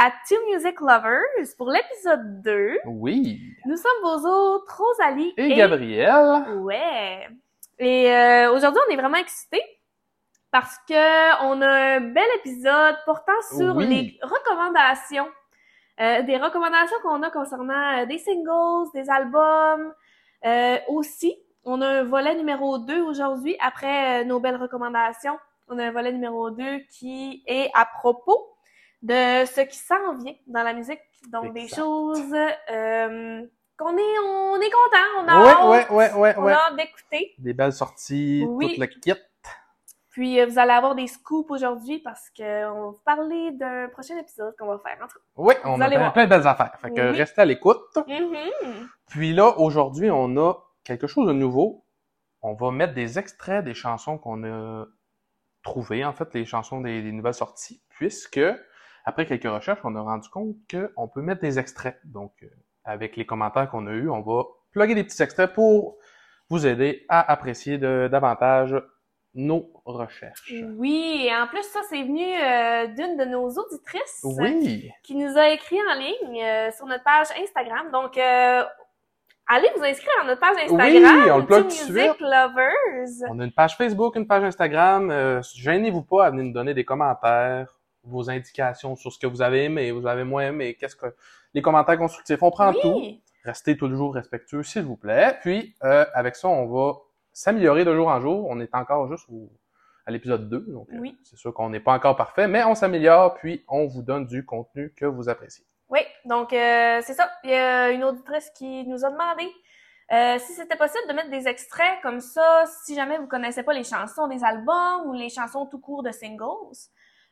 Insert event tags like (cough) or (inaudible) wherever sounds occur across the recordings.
à Two Music Lovers pour l'épisode 2. Oui! Nous sommes vos autres Rosalie Et, Gabriel. Ouais! Et euh, aujourd'hui, on est vraiment excités parce que on a un bel épisode portant sur Oui. les recommandations. Euh, des recommandations qu'on a concernant euh, des singles, des albums. Aussi, on a un volet numéro 2 aujourd'hui après nos belles recommandations. On a un volet numéro 2 qui est à propos de ce qui s'en vient dans la musique. Donc, des choses euh, qu'on est, on est content, on a Ouais, hâte, ouais, ouais, ouais, on ouais. a hâte d'écouter. Des belles sorties, Oui. tout le kit. Puis, euh, vous allez avoir des scoops aujourd'hui parce qu'on va vous parler d'un prochain épisode qu'on va faire. En tout Oui, on a plein, de belles affaires. Fait que restez à l'écoute. Mhm. Puis là, aujourd'hui, on a quelque chose de nouveau. On va mettre des extraits des chansons qu'on a trouvées, en fait, les chansons des, des nouvelles sorties, puisque, après quelques recherches, on a rendu compte qu'on peut mettre des extraits. Donc, euh, avec les commentaires qu'on a eus, on va plugger des petits extraits pour vous aider à apprécier de- davantage nos recherches. Oui, et en plus, ça, c'est venu euh, d'une de nos auditrices Oui, qui nous a écrit en ligne euh, sur notre page Instagram. Donc, euh, allez vous inscrire à notre page Instagram. Oui, on le plug Music. Lovers. on a une page Facebook, une page Instagram. Euh, gênez-vous pas à venir nous donner des commentaires, vos indications sur ce que vous avez aimé, vous avez moins aimé, qu'est-ce que les commentaires constructifs. On prend tout. Restez toujours respectueux, s'il vous plaît. Puis, euh, avec ça, on va s'améliorer de jour en jour. On est encore juste au- à l'épisode 2, donc euh, Oui. c'est sûr qu'on n'est pas encore parfait, mais on s'améliore, puis on vous donne du contenu que vous appréciez. oui. Donc, euh, c'est ça. Il y a une auditrice qui nous a demandé euh, si c'était possible de mettre des extraits comme ça, si jamais vous connaissez pas les chansons des albums ou les chansons tout court de singles.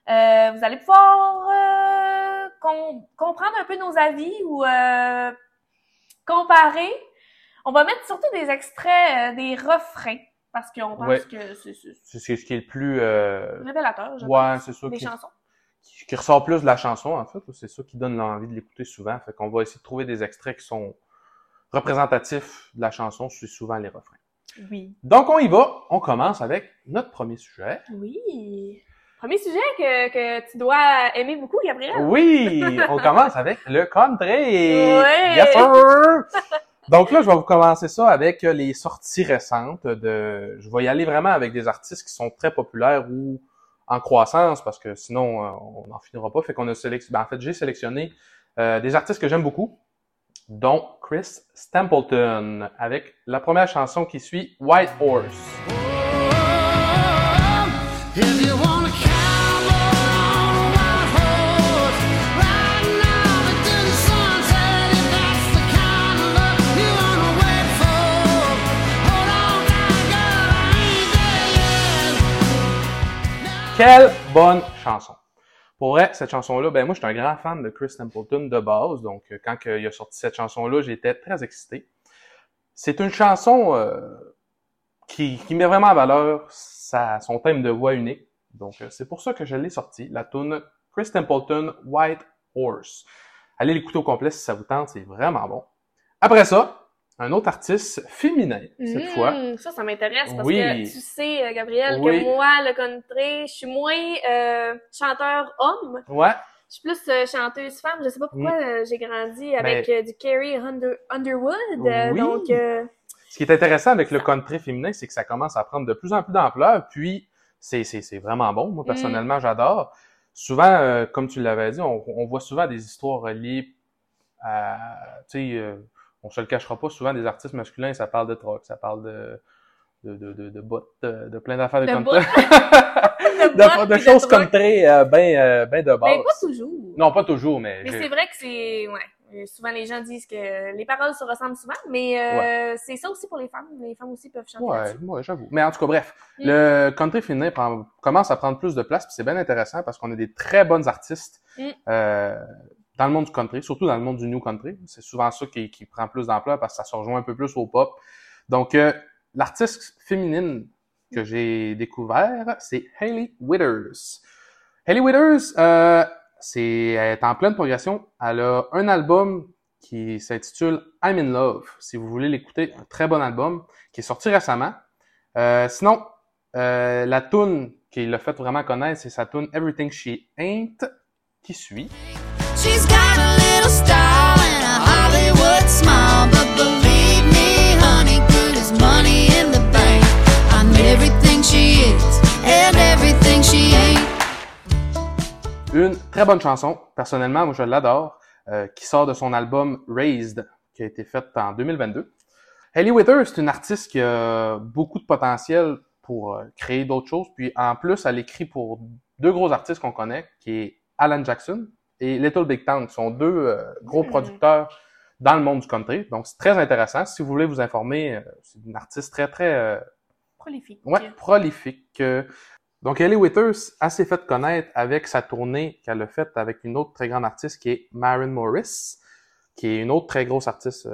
Euh, vous allez pouvoir euh, com- comprendre un peu nos avis ou euh, comparer. On va mettre surtout des extraits des refrains parce qu'on pense Ouais. que c'est ce qui est le plus... révélateur, je Ouais, pense, c'est ça. des qui- chansons. qui, qui ressort plus de la chanson, en fait. C'est ça qui donne l'envie de l'écouter souvent. Fait qu'on va essayer de trouver des extraits qui sont représentatifs de la chanson, c'est souvent les refrains. Oui. Donc, on y va. On commence avec notre premier sujet. Oui. Premier sujet que, que tu dois aimer beaucoup, Gabriel. Oui! On commence avec le country! Ouais. Yes, sir! Donc là, je vais vous commencer ça avec euh, les sorties récentes de... Je vais y aller vraiment avec des artistes qui sont très populaires ou en croissance parce que sinon, euh, on n'en finira pas. Fait qu'on a sélectionné... en fait, j'ai sélectionné euh, des artistes que j'aime beaucoup, dont Chris Stapleton, avec la première chanson qui suit, White Horse. Quelle bonne chanson! Pour vrai, cette chanson-là, ben moi, je suis un grand fan de Chris Templeton de base, donc euh, quand il a sorti cette chanson-là, j'étais très excité. C'est une chanson euh, qui, qui met vraiment en valeur sa, son thème de voix unique, donc euh, c'est pour ça que je l'ai sorti, la tune Chris Templeton White Horse. Allez l'écouter au complet si ça vous tente, c'est vraiment bon. Après ça, un autre artiste féminin, cette Mmh, fois. Ça, ça m'intéresse parce Oui. que tu sais, euh, Gabriel, Oui. que moi, le country, je suis moins euh, chanteur homme. Ouais, Je suis plus euh, chanteuse femme. Je sais pas pourquoi euh, j'ai grandi avec euh, du Carrie Under- Underwood. Ben Oui. Donc, Ce qui est intéressant avec le country féminin, c'est que ça commence à prendre de plus en plus d'ampleur, puis c'est, vraiment bon. Moi, personnellement, j'adore. Souvent, comme tu l'avais dit, on, on voit souvent des histoires reliées à... Tu sais, on se le cachera pas, souvent des artistes masculins, ça parle de troc, ça parle de... De, de, de, de bottes, de, de plein d'affaires de, country. de (laughs) de, choses drogue. country euh, ben, euh, ben de base. ben, pas toujours. Non, pas toujours, mais... Mais c'est vrai que c'est, ouais. euh, Souvent, les gens disent que les paroles se ressemblent souvent, mais euh, c'est ça aussi pour les femmes. Les femmes aussi peuvent chanter Ouais, ouais, j'avoue. Mais en tout cas, bref, Mm. le country féminin prend- commence à prendre plus de place, puis c'est bien intéressant parce qu'on a des très bonnes artistes Mm. Dans le monde du country, surtout dans le monde du new country. C'est souvent ça qui, prend plus d'ampleur parce que ça se rejoint un peu plus au pop. Donc, euh, l'artiste féminine que j'ai découvert, c'est Hailey Withers. Hailey Withers, euh, c'est elle est en pleine progression. Elle a un album qui s'intitule I'm in Love. Si vous voulez l'écouter, un très bon album qui est sorti récemment. Euh, sinon, la tune qui l'a fait vraiment connaître, c'est sa tune Everything She Ain't, qui suit. Une très bonne chanson, personnellement, moi je l'adore, euh, qui sort de son album Raised, qui a été fait en 2022. Hailey Withers, c'est une artiste qui a beaucoup de potentiel pour euh, créer d'autres choses, puis en plus, elle écrit pour deux gros artistes qu'on connaît, qui est Alan Jackson et Little Big Town, qui sont deux euh, gros Mm. producteurs dans le monde du country. Donc c'est très intéressant. Si vous voulez vous informer, euh, c'est une artiste très très euh, Prolifique. Ouais, prolifique. Donc, Ellie Withers a s'est fait connaître avec sa tournée qu'elle a faite avec une autre très grande artiste qui est Maren Morris, qui est une autre très grosse artiste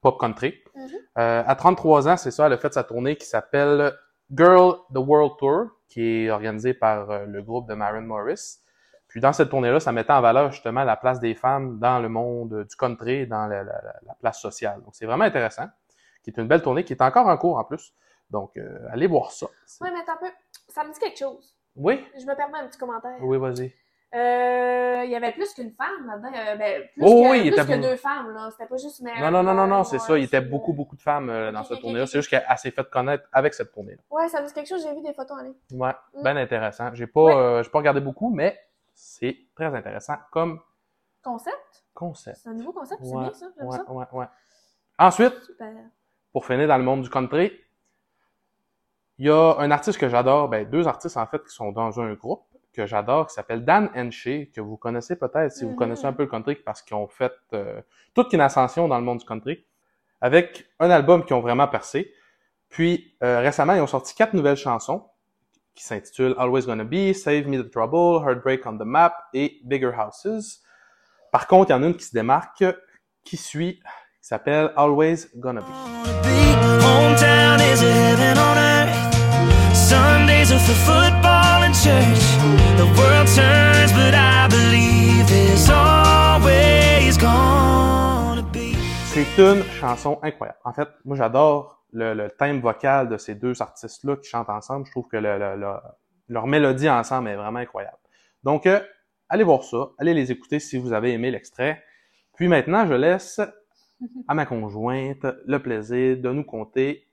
pop country. Mhm. À 33 ans, c'est ça, elle a fait sa tournée qui s'appelle Girl the World Tour, qui est organisée par le groupe de Maren Morris. Puis dans cette tournée-là, ça mettait en valeur justement la place des femmes dans le monde du country, dans la, la- la- la place sociale. Donc c'est vraiment intéressant, qui est une belle tournée, qui est encore en cours en plus. Donc euh, allez voir ça. Ouais, mais attends un peu. Ça me dit quelque chose. Oui, Je me permets un petit commentaire. oui, vas-y. Euh, il y avait plus qu'une femme là-dedans. Euh, ben, plus Oh que, oui, il plus était que beau. deux femmes, là. C'était pas juste Mary. Non, non, non, non, non, c'est ça. Il y était beaucoup, beaucoup de femmes euh, dans cette tournée-là. C'est juste qu'elle elle s'est fait connaître avec cette tournée-là. Ouais, ça me dit quelque chose. J'ai vu des photos en ligne. Ouais, Mm. ben intéressant. J'ai pas, Ouais. j'ai pas regardé beaucoup, mais c'est très intéressant comme Concept? concept. C'est un nouveau concept, c'est bien ça. J'aime ouais, ça. ouais, ouais. Ensuite, Super. pour finir dans le monde du country, il y a un artiste que j'adore, ben deux artistes en fait qui sont dans un groupe que j'adore qui s'appelle Dan Henshey, que vous connaissez peut-être si vous Mhm. connaissez un peu le country parce qu'ils ont fait euh, toute une ascension dans le monde du country avec un album qui ont vraiment percé. Puis euh, récemment, ils ont sorti quatre nouvelles chansons qui s'intitulent Always Gonna Be, Save Me the Trouble, Heartbreak on the Map et Bigger Houses. Par contre, il y en a une qui se démarque, qui suit, qui s'appelle always gonna be. C'est une chanson incroyable. En fait, moi j'adore le, thème vocal de ces deux artistes-là qui chantent ensemble. Je trouve que le- le- le- leur mélodie ensemble est vraiment incroyable. Donc, euh, allez voir ça, allez les écouter si vous avez aimé l'extrait. Puis maintenant, je laisse à ma conjointe le plaisir de nous conter.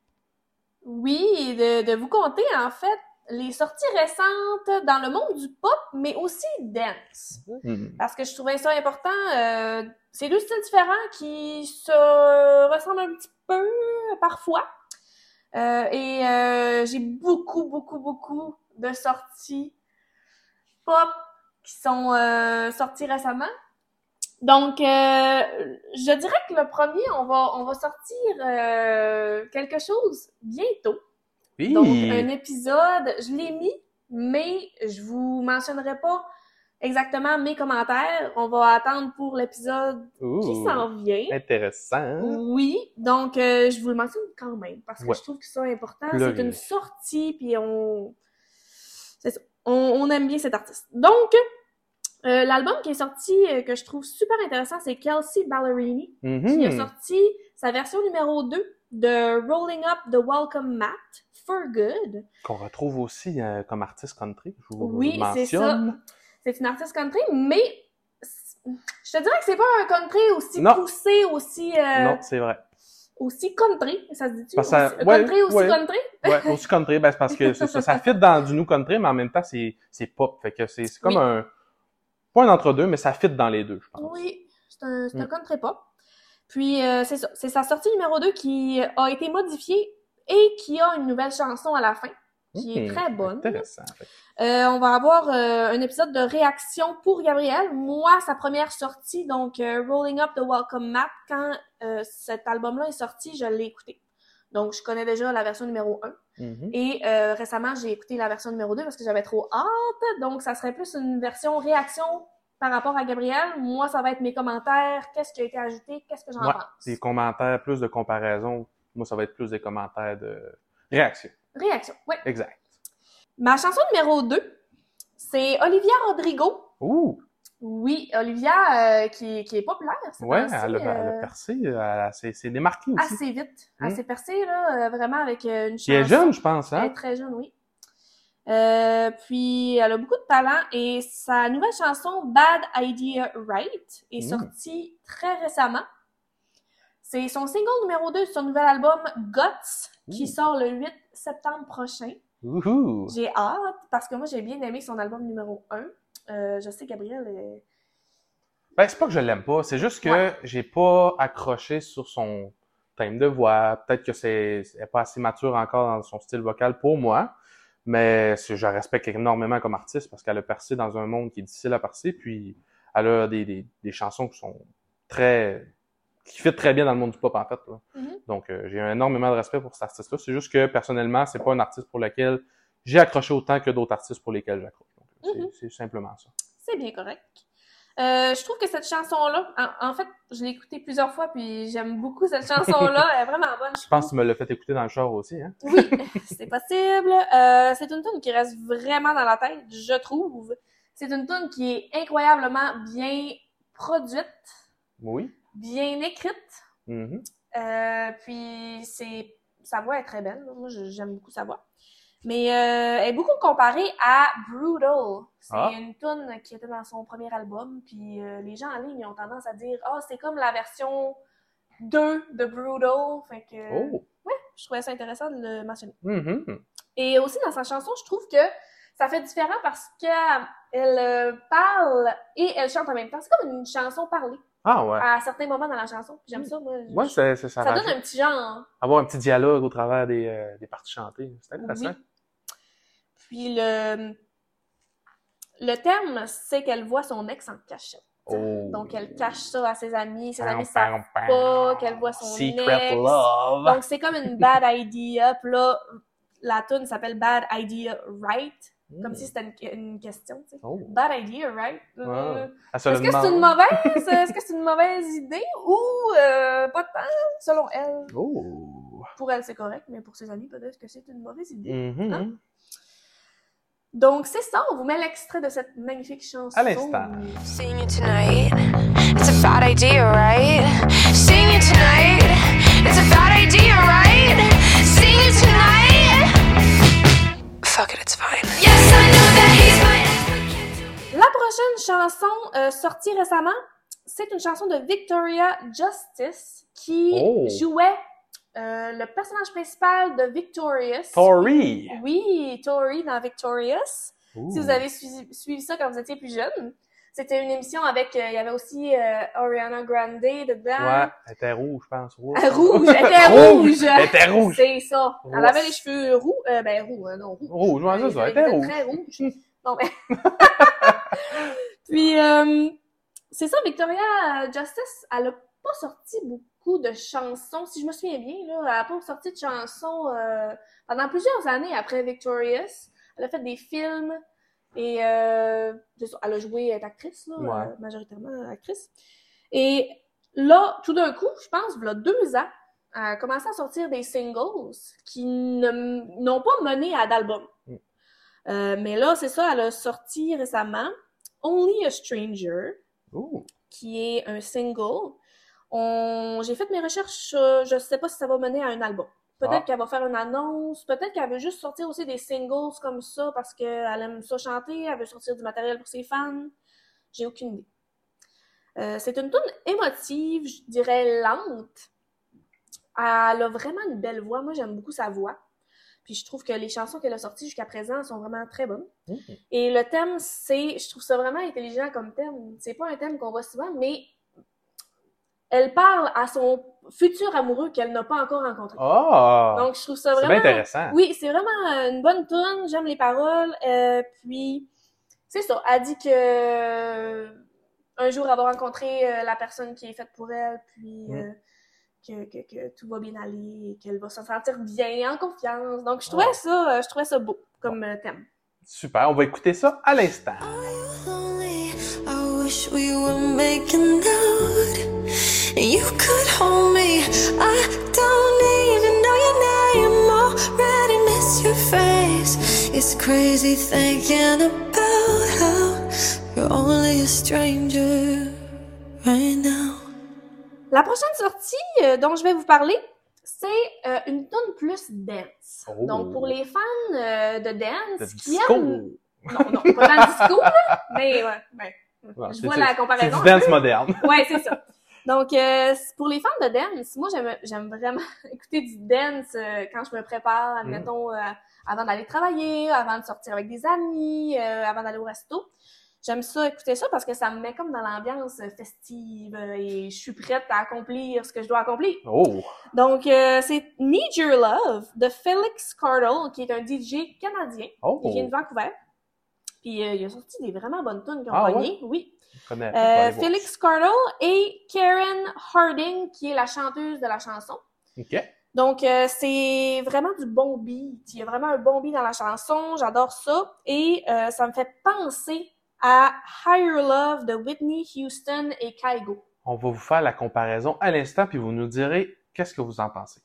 Oui, de vous compter, en fait, les sorties récentes dans le monde du pop, mais aussi dance. Hmm. Parce que je trouvais ça important. Euh, c'est deux styles différents qui se ressemblent un petit peu parfois. Euh, et euh, j'ai beaucoup, beaucoup, beaucoup de sorties pop qui sont sorties récemment. Donc, je dirais que le premier, on va, on va sortir quelque chose bientôt. Oui. Donc, un épisode, je l'ai mis, mais je vous mentionnerai pas exactement mes commentaires. On va attendre pour l'épisode qui s'en vient. Intéressant. Oui, donc euh, je vous le mentionne quand même parce que Ouais. je trouve que c'est important. C'est une sortie, puis on... Ça. On, on aime bien cet artiste. Donc, euh, l'album qui est sorti, euh, que je trouve super intéressant, c'est Kelsey Ballerini qui a sorti sa version numéro 2 de Rolling Up the Welcome Mat for Good. Qu'on retrouve aussi euh, comme artiste country. Je vous Oui, le c'est mentionne. C'est une artiste country, mais je te dirais que c'est pas un country aussi Non. poussé, aussi, euh, Non, c'est vrai. aussi country, ça se dit-tu? Ça- Aussi- ouais, country aussi ouais. country? Ouais, aussi country, ben, c'est parce que ça, ça fit dans du new country, mais en même temps, c'est, pop. Fait que c'est, comme Oui. un, pas un entre-deux, mais ça fit dans les deux, je pense. Oui, c'est un, c'est un Mm. country pop. Puis euh, c'est ça, c'est sa sortie numéro 2 qui a été modifiée et qui a une nouvelle chanson à la fin, qui est Hmm, très bonne. Intéressant. Fait Euh, on va avoir euh, un épisode de réaction pour Gabrielle. Moi, sa première sortie, donc euh, Rolling Up the Welcome Map, quand cet album-là est sorti, je l'ai écouté. Donc, je connais déjà la version numéro 1. Mhm. Et récemment, j'ai écouté la version numéro 2 parce que j'avais trop hâte. Donc, ça serait plus une version réaction par rapport à Gabrielle. Moi, ça va être mes commentaires, qu'est-ce qui a été ajouté, qu'est-ce que j'en Ouais, pense? des commentaires, plus de comparaison. Moi, ça va être plus des commentaires de réaction. Réaction, oui. Exact. Ma chanson numéro 2, c'est Olivia Rodrigo. Ouh! Oui, Olivia, euh, qui, qui est populaire. temps-ci, elle, a, elle a euh, percé, elle a- c'est, c'est démarqué aussi. assez vite. Hmm. Elle s'est percée, là, euh, vraiment avec euh, une chanson. Qui est jeune, je pense, Elle hein? est très jeune, oui. Euh, puis elle a beaucoup de talent et sa nouvelle chanson Bad Idea Right est Mm. sortie très récemment. C'est son single numéro 2 de son nouvel album Guts qui Ouh. sort le 8 septembre prochain. J'ai hâte parce que moi j'ai bien aimé son album numéro 1. Euh, je sais Gabriel est... Ben, c'est pas que je l'aime pas, c'est juste que Ouais. j'ai pas accroché sur son thème de voix. Peut-être que c'est pas assez mature encore dans son style vocal pour moi. Mais je la respecte énormément comme artiste parce qu'elle a percé dans un monde qui est difficile à percer. Puis elle a des, des, des chansons qui sont très. Qui fit très bien dans le monde du pop en fait. là. Mhm. Donc euh, j'ai énormément de respect pour cet artiste-là. C'est juste que personnellement, c'est pas un artiste pour lequel j'ai accroché autant que d'autres artistes pour lesquels j'accroche. Donc, c'est- simplement ça. C'est bien correct. Euh, je trouve que cette chanson-là, en, en fait, je l'ai écoutée plusieurs fois, puis j'aime beaucoup cette (laughs) chanson-là. Elle est vraiment bonne. Je pense que tu me l'as fait écouter dans le char aussi, hein? Oui, (laughs) c'est possible. Euh, c'est une tune qui reste vraiment dans la tête, je trouve. C'est une tune qui est incroyablement bien produite, Oui. Bien écrite. Mhm. Euh, puis c'est sa voix est très belle. Moi, j'aime beaucoup sa voix. Mais euh, elle est beaucoup comparée à Brutal. C'est Ah. une tune qui était dans son premier album. Puis euh, les gens en ligne ont tendance à dire Ah, c'est comme la version 2 de Brutal. Fait que Oh! je trouvais ça intéressant de le mentionner. Mhm. Et aussi dans sa chanson, je trouve que ça fait différent parce qu'elle parle et elle chante en même temps. C'est comme une chanson parlée Ah ouais. à certains moments dans la chanson. J'aime ça, moi. Je- c'est, ça, ça donne un petit genre. Avoir un petit dialogue au travers des, euh, des parties chantées. C'est intéressant. Oui. Puis le, le thème, c'est qu'elle voit son ex en cachette. Oh. Donc elle cache ça à ses amis. Ses amis Pam, savent pam, pas qu'elle voit son Secret ex. love. Donc c'est comme une bad idea. Puis là, la tune s'appelle Bad Idea Right. Comme Mm. si c'était une, une question, tu sais. Oh. Bad idea, right? Euh, Ouais. Elle se Est-ce que c'est une mauvaise, est-ce que c'est une mauvaise idée ou euh, pas tant, selon elle? Oh. Pour elle, c'est correct, mais pour ses amis, peut-être que c'est une mauvaise idée. Mhm. Hein? Donc, c'est ça, on vous met l'extrait de cette magnifique chanson. À l'instant. Seeing you tonight, it's a bad idea, right? Seeing you tonight, it's a bad idea, right? Seeing you tonight, fuck it, it's prochaine chanson euh, sortie récemment, c'est une chanson de Victoria Justice qui Oh. jouait euh, le personnage principal de Victorious. Tori. Oui, Tori dans Victorious. Si vous avez suivi, suivi ça quand vous étiez plus jeune, c'était une émission avec, euh, il y avait aussi Ariana Grande dedans. Ouais, elle était rouge, je pense. Rouge. Euh, rouge, elle était (laughs) Rouge, elle était rouge. C'est ça. Elle avait les cheveux roux, ben roux, euh, non roux. Rouge, ouais, c'est ça. Elle était rouge. très rouge. Non, mais... (laughs) (laughs) Puis, euh, c'est ça, Victoria Justice, elle a pas sorti beaucoup de chansons, si je me souviens bien, là. Elle a pas sorti de chansons euh, pendant plusieurs années après Victorious. Elle a fait des films et euh, elle a joué, elle est actrice, là, Ouais. majoritairement actrice. Et là, tout d'un coup, je pense, il y a deux ans, elle a commencé à sortir des singles qui n'ont pas mené à d'album. Euh, mais là, c'est ça, elle a sorti récemment Only a Stranger, qui est un single. On... J'ai fait mes recherches, euh, je sais pas si ça va mener à un album. Peut-être Ah. qu'elle va faire une annonce, peut-être qu'elle veut juste sortir aussi des singles comme ça parce qu'elle aime ça chanter, elle veut sortir du matériel pour ses fans. J'ai aucune idée. Euh, c'est une tune émotive, je dirais lente. Elle a vraiment une belle voix. Moi, j'aime beaucoup sa voix. Puis je trouve que les chansons qu'elle a sorties jusqu'à présent sont vraiment très bonnes. Mhm. Et le thème, c'est, je trouve ça vraiment intelligent comme thème. C'est pas un thème qu'on voit souvent, mais elle parle à son futur amoureux qu'elle n'a pas encore rencontré. Ah! Donc je trouve ça c'est vraiment. intéressant. Oui, c'est vraiment une bonne tune. J'aime les paroles. Euh, puis c'est ça. Elle dit que euh, un jour elle va rencontrer euh, la personne qui est faite pour elle, puis Mm. euh, que, que, que tout va bien aller et qu'elle va se sentir bien, en confiance. Donc je trouvais Ah. ça, euh, je trouvais ça beau comme euh, thème. Super, on va écouter ça à l'instant. lonely. I wish we were making out. You could hold me. I don't even know your name. Already miss your face. It's crazy thinking about how you're only a stranger right now. La prochaine sortie euh, dont je vais vous parler, c'est euh, une tune plus dance. Oh. Donc, pour les fans euh, de dance De qui disco. aiment... Non, non, pas dans le disco, là, mais ouais, ben, je c'est- vois c'est- la C'est comparaison. du dance moderne. (laughs) Ouais, c'est ça. Donc, euh, c'est- pour les fans de dance, moi, j'aime, vraiment (laughs) écouter du dance euh, quand je me prépare, admettons, euh, avant d'aller travailler, avant de sortir avec des amis, avant d'aller au resto. J'aime ça, écouter ça, parce que ça me met comme dans l'ambiance festive euh, et je suis prête à accomplir ce que je dois accomplir. Oh! Donc, euh, c'est Need Your Love de Felix Cardle, qui est un DJ canadien. Oh! Il vient de Vancouver. Puis, euh, il a sorti des vraiment bonnes tunes qui ont Ah, pogné. Oui. Connais. Euh. Felix Cardle et Karen Harding, qui est la chanteuse de la chanson. OK. Donc, euh, c'est vraiment du bon beat. Il y a vraiment un bon beat dans la chanson. J'adore ça. Et euh, ça me fait penser à Higher Love de Whitney Houston et Kygo. On va vous faire la comparaison à l'instant, puis vous nous direz qu'est-ce que vous en pensez.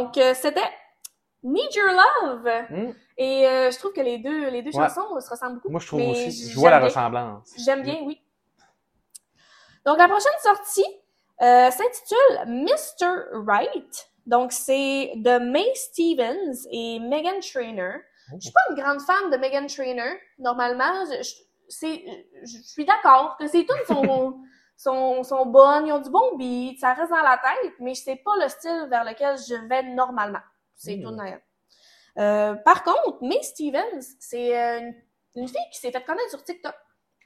Donc, euh, c'était Need Your Love. Hmm. Et euh, je trouve que les deux, les deux Ouais. chansons se ressemblent beaucoup. Moi, je trouve aussi. Je vois la bien. ressemblance. J'aime bien, oui. Donc, la prochaine sortie euh, s'intitule Mr. Right. Donc, c'est de May Stevens et Megan Trainor. Je suis pas une grande fan de Megan Trainor, normalement. Je, je suis d'accord que ces tunes sont, (laughs) sont, sont bonnes, ils ont du bon beat, ça reste dans la tête, mais c'est pas le style vers lequel je vais normalement. C'est Mm. tunes à elle. Euh, par contre, May Stevens, c'est euh, une, une fille qui s'est fait connaître sur TikTok.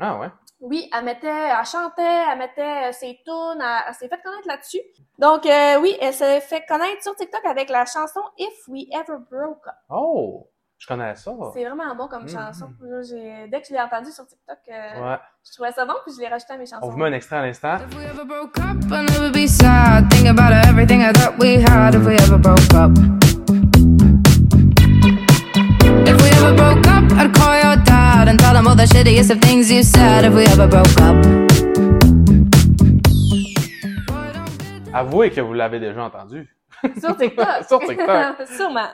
Ah ouais? Oui, elle mettait, elle chantait, elle mettait euh, ses tunes, elle, elle s'est fait connaître là-dessus. Donc euh, oui, elle s'est fait connaître sur TikTok avec la chanson If We Ever Broke Up. Oh! Je connais ça. C'est vraiment bon comme Mhm. chanson. Dès que je l'ai entendu sur TikTok, euh, Ouais. je trouvais ça bon, puis je l'ai rajouté à mes chansons. On vous met un extrait à l'instant. If we ever broke up, I'd never be sad. Think about everything I thought we had if we ever broke up. If we ever broke up, I'd call your dad and tell him all the shittiest of things you said if we ever broke up. Avouez que vous l'avez déjà entendu. Sur (laughs) TikTok. Sur TikTok. (laughs) Sûrement.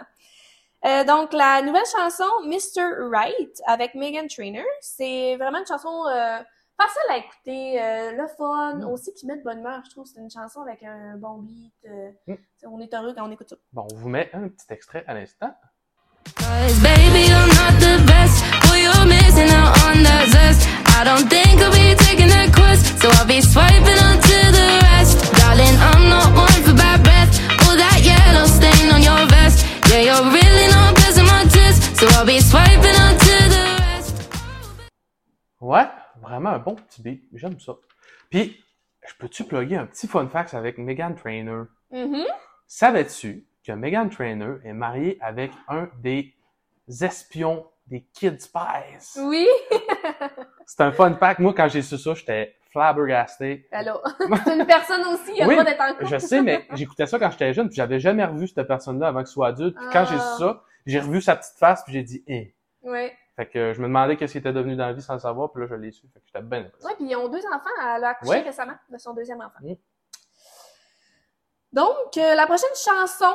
Euh, donc, la nouvelle chanson Mr. Right avec Megan Trainor, c'est vraiment une chanson euh, facile à écouter, euh, le fun, Mm. aussi qui met de bonne humeur. Je trouve que c'est une chanson avec un bon beat. euh, Mm. On est heureux quand on écoute ça. Bon, on vous met un petit extrait à l'instant. Cause baby, you're not the best. Boy, you're missing out on that zest? I don't think I'll be taking that quest. So I'll be swiping onto the rest. Darling, I'm not one for bad breath. All that yellow stain on your vest. Yeah, you're Ouais, vraiment un bon petit beat. J'aime ça. Puis, je peux-tu plugger un petit fun fact avec Megan Trainor? Mhm. Savais-tu que Megan Trainor est mariée avec un des espions des Kid Spies? Oui. (laughs) C'est un fun fact. Moi, quand j'ai su ça, j'étais flabbergasté. Alors, (laughs) c'est une personne aussi, il a Oui, le droit d'être en couple. Je sais, mais j'écoutais ça quand j'étais jeune, puis j'avais jamais revu cette personne-là avant que soit adulte. Puis quand j'ai Ah. su ça, j'ai revu sa petite face, puis j'ai dit, eh. Oui. Fait que je me demandais qu'est-ce qu'il était devenu dans la vie sans le savoir, puis là, je l'ai su. Fait que j'étais bien impressionné. Ouais, puis ils ont deux enfants. Elle a accouché Ouais. récemment de son deuxième enfant. Mm. Donc, euh, la prochaine chanson,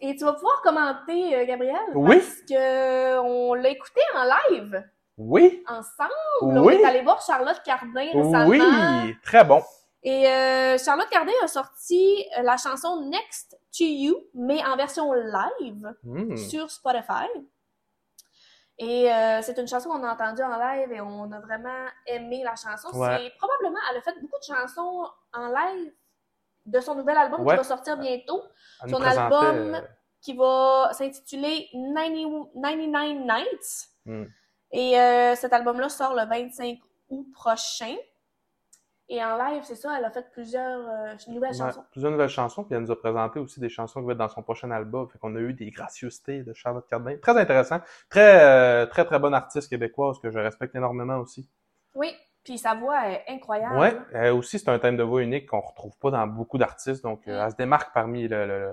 et tu vas pouvoir commenter, euh, Gabriel, Oui. parce que on l'a écouté en live Oui, ensemble. On oui, est allé voir Charlotte Cardin récemment. oui, très bon. Et euh, Charlotte Cardin a sorti euh, la chanson Next to You, mais en version live Hmm. sur Spotify. Et euh, c'est une chanson qu'on a entendue en live et on a vraiment aimé la chanson. Ouais. C'est probablement, elle a fait beaucoup de chansons en live de son nouvel album Ouais. qui va sortir bientôt. Elle Son présentait, album euh, qui va s'intituler 90 99 Nights. Hmm. Et euh, cet album-là sort le 25 août prochain. Et en live, c'est ça, elle a fait plusieurs euh, nouvelles Ouais, chansons. plusieurs nouvelles chansons, puis elle nous a présenté aussi des chansons qui vont être dans son prochain album. Fait qu'on a eu des gracieusetés de Charlotte Cardin. Très intéressant. Très, euh, très, très bonne artiste québécoise que je respecte énormément aussi. Oui, puis sa voix est incroyable. Ouais, elle aussi, c'est un thème de voix unique qu'on retrouve pas dans beaucoup d'artistes. Donc, euh, elle se démarque parmi le, le,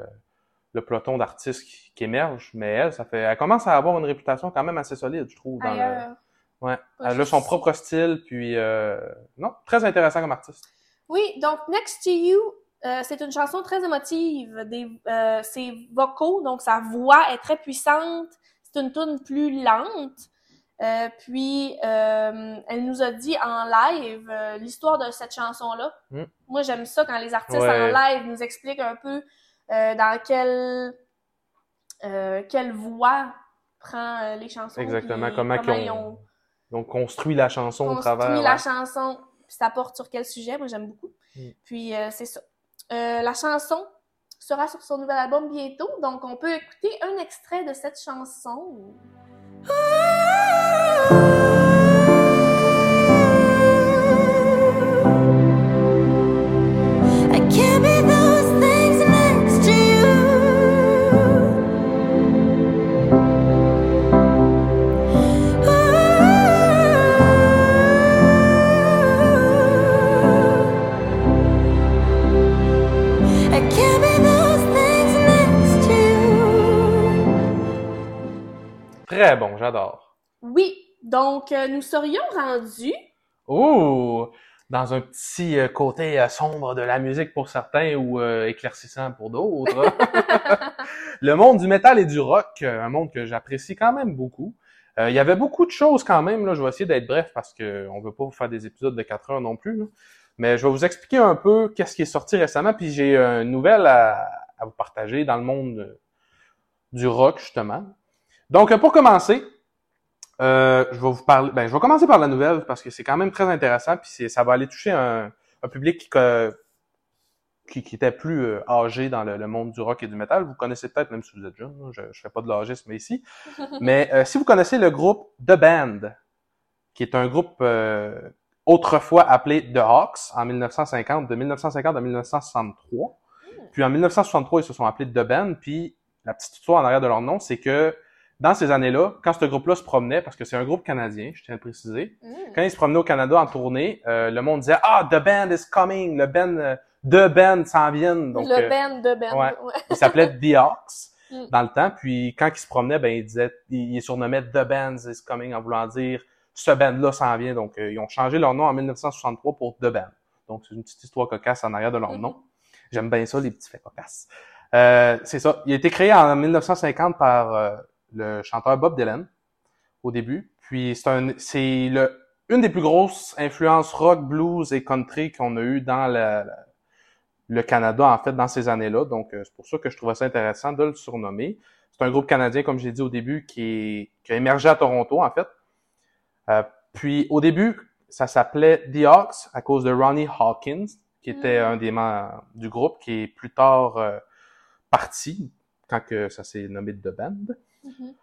le peloton d'artistes qui, qui émergent. Mais elle, ça fait, elle commence à avoir une réputation quand même assez solide, je trouve. Dans le, Ailleurs. Ouais. Pas Elle a son propre style, puis euh, non, très intéressant comme artiste. Oui, donc Next to You, euh, c'est une chanson très émotive. Des, euh, ses vocaux, donc sa voix est très puissante. C'est une tune plus lente. Euh, puis, euh, elle nous a dit en live euh, l'histoire de cette chanson-là. Mm. Moi, j'aime ça quand les artistes Ouais. en live nous expliquent un peu dans quelle, quelle voix prend les chansons. Exactement, puis comment qu'ils ils ont Donc, construit la chanson au construit travers. la ouais. chanson, puis ça porte sur quel sujet, moi j'aime beaucoup. Mm. Puis euh, c'est ça. Euh, la chanson sera sur son nouvel album bientôt, donc on peut écouter un extrait de cette chanson. Donc euh, nous serions rendus. Oh! Dans un petit euh, côté euh, sombre de la musique pour certains ou euh, éclaircissant pour d'autres. (laughs) le monde du métal et du rock, un monde que j'apprécie quand même beaucoup. Euh, Il y avait beaucoup de choses quand même, là. je vais essayer d'être bref parce que on veut pas vous faire des épisodes de 4 heures non plus. là. Mais je vais vous expliquer un peu qu'est-ce qui est sorti récemment, puis j'ai une nouvelle à, à vous partager dans le monde du rock, justement. Donc, pour commencer, euh, je vais vous parler. Ben, je vais commencer par la nouvelle parce que c'est quand même très intéressant, puis ça va aller toucher un, un public qui, qui, qui était plus euh, âgé dans le, le monde du rock et du métal. Vous connaissez peut-être, même si vous êtes jeune, je, je fais pas de l'âgisme ici. (laughs) Mais euh, si vous connaissez le groupe The Band, qui est un groupe euh, autrefois appelé The Hawks en 1950, de 1950 à 1963. Puis en 1963, ils se sont appelés The Band. Puis la petite histoire en arrière de leur nom, c'est que dans ces années-là, quand ce groupe-là se promenait, parce que c'est un groupe canadien, je tiens à le préciser, Mm. quand ils se promenaient au Canada en tournée, euh, le monde disait ah The Band is coming, le band, euh, The Band s'en. Donc le euh, band de band. ouais. ouais. il s'appelait The Hawks (laughs) Mm. dans le temps. Puis quand il se promenait, ben il disait, il, il surnommait The Band is coming en voulant dire ce band-là s'en vient. Donc euh, ils ont changé leur nom en 1963 pour The Band. Donc c'est une petite histoire cocasse en arrière de leur nom. J'aime bien ça, les petits faits cocasses. Euh, c'est ça. Il a été créé en 1950 par euh, le chanteur Bob Dylan au début. Puis c'est un, c'est le, une des plus grosses influences rock, blues et country qu'on a eu dans la- la- le Canada, en fait, dans ces années-là. Donc, euh, c'est pour ça que je trouvais ça intéressant de le surnommer. C'est un groupe canadien, comme j'ai dit au début, qui, est, qui a émergé à Toronto, en fait. Euh, puis, au début, ça s'appelait The Hawks à cause de Ronnie Hawkins, qui était Mm. un des membres du groupe, qui est plus tard euh, parti, quand que ça s'est nommé The Band. Mhm.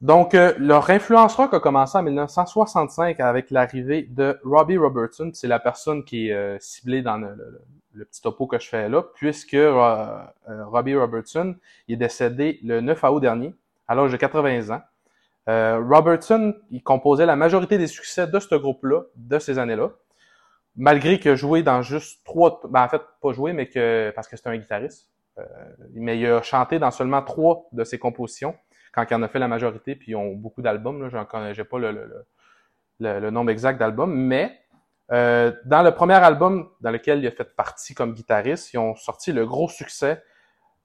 Donc, euh, leur influence rock a commencé en 1965 avec l'arrivée de Robbie Robertson. C'est la personne qui est euh, ciblée dans le, petit topo que je fais là, puisque euh, Robbie Robertson est décédé le 9 août dernier, à l'âge de 80 ans. Robertson, il composait la majorité des succès de ce groupe-là, de ces années-là, malgré que joué dans juste trois, ben en fait pas joué, mais que parce que c'était un guitariste, mais il a chanté dans seulement trois de ses compositions quand il en a fait la majorité, puis ils ont beaucoup d'albums. Là, j'en connais pas le, le, le- nombre exact d'albums, mais euh, dans le premier album dans lequel il a fait partie comme guitariste, ils ont sorti le gros succès